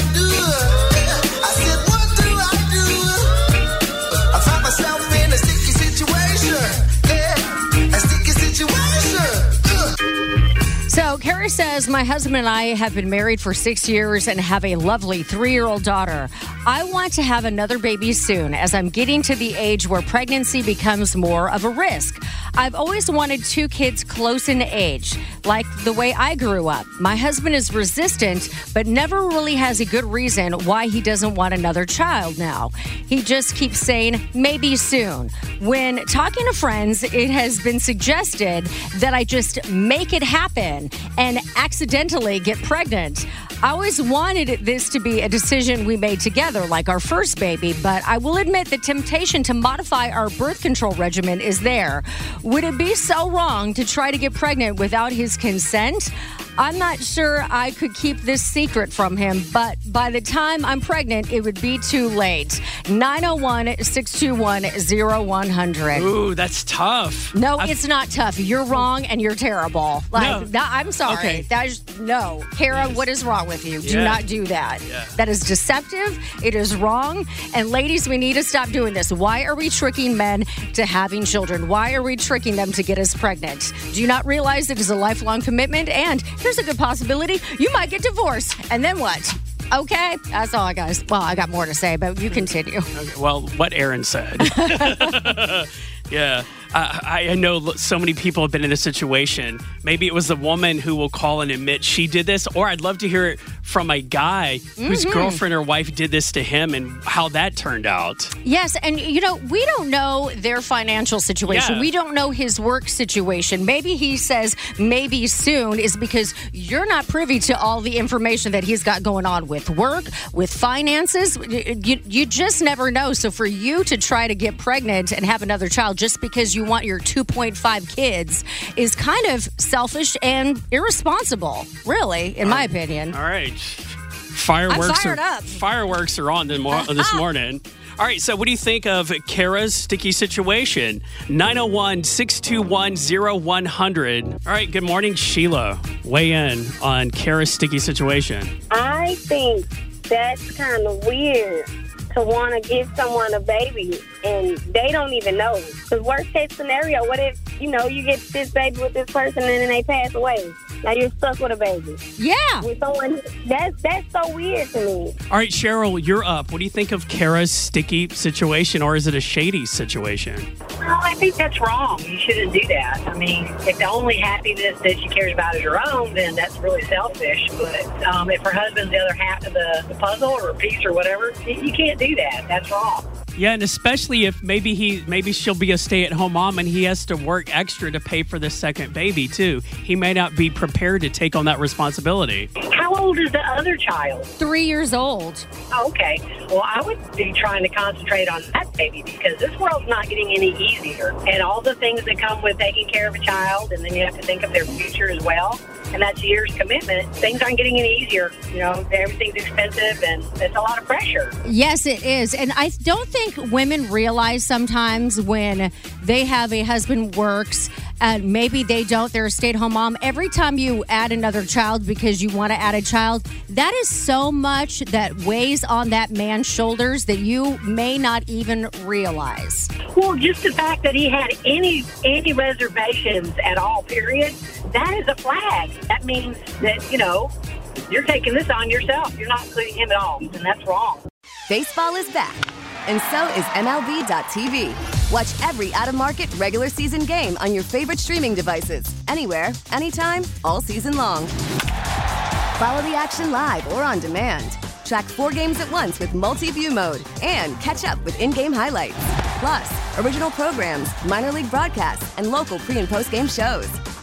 I said, what do I do? I found myself in a Says, My husband and I have been married for six years and have a lovely three year old daughter. I want to have another baby soon as I'm getting to the age where pregnancy becomes more of a risk. I've always wanted two kids close in age, like the way I grew up. My husband is resistant, but never really has a good reason why he doesn't want another child now. He just keeps saying, maybe soon. When talking to friends, it has been suggested that I just make it happen and accidentally get pregnant. I always wanted this to be a decision we made together, like our first baby, but I will admit the temptation to modify our birth control regimen is there. Would it be so wrong to try to get pregnant without his consent? I'm not sure I could keep this secret from him, but by the time I'm pregnant, it would be too late. 901 621 0100. Ooh, that's tough. No, I- it's not tough. You're wrong and you're terrible. Like, No. I'm sorry. Okay. That is, no. Kara, what is wrong with you? Do Yeah. not do that. Yeah. That is deceptive. It is wrong. And ladies, we need to stop doing this. Why are we tricking men to having children? Why are we tricking them to get us pregnant? Do you not realize it is a lifelong commitment? And here's a good possibility you might get divorced. And then what? Okay, that's all I got. Well, I got more to say, but you continue. Okay, well, what Aaron said. yeah. I, I know so many people have been in this situation. Maybe it was the woman who will call and admit she did this, or I'd love to hear it from a guy whose Mm-hmm. girlfriend or wife did this to him and how that turned out. Yes, and you know, we don't know their financial situation. Yeah. We don't know his work situation. Maybe he says maybe soon is because you're not privy to all the information that he's got going on with work, with finances. You, you just never know. So for you to try to get pregnant and have another child just because you want your 2.5 kids is kind of selfish and irresponsible, really, in my opinion. All right. Fireworks fired are up. fireworks are on uh-huh. this morning. All right, so what do you think of Kara's sticky situation? 901 621 0100. All right, good morning, Sheila. Weigh in on Kara's sticky situation. I think that's kind of weird to want to give someone a baby and they don't even know. Because worst case scenario, what if you know you get this baby with this person and then they pass away? Now you're stuck with a baby Yeah. with someone. That's that's so weird to me. All right, Cheryl, you're up. What do you think of Kara's sticky situation, or is it a shady situation? Well, I think that's wrong. You shouldn't do that. I mean, if the only happiness that she cares about is her own, then that's really selfish. But um, if her husband's the other half of the, the puzzle or a piece or whatever, you, you can't do that. That's wrong. Yeah, and especially if maybe he maybe she'll be a stay-at-home mom and he has to work extra to pay for the second baby too. He may not be prepared to take on that responsibility. How old is the other child? Three years old. Oh, okay. Well, I would be trying to concentrate on that baby because this world's not getting any easier. And all the things that come with taking care of a child, and then you have to think of their future as well. And that's a years commitment. Things aren't getting any easier. You know, everything's expensive and it's a lot of pressure. Yes, it is. And I don't think women realize sometimes when they have a husband works and maybe they don't, they're a stay at home mom. Every time you add another child because you want to add a child, that is so much that weighs on that man's shoulders that you may not even realize. Well, just the fact that he had any any reservations at all, period, that is a flag. That means that, you know, you're taking this on yourself. You're not including him at all, and that's wrong. Baseball is back, and so is MLB.tv. Watch every out of market regular season game on your favorite streaming devices, anywhere, anytime, all season long. Follow the action live or on demand. Track four games at once with multi view mode and catch up with in game highlights. Plus, original programs, minor league broadcasts, and local pre and post game shows.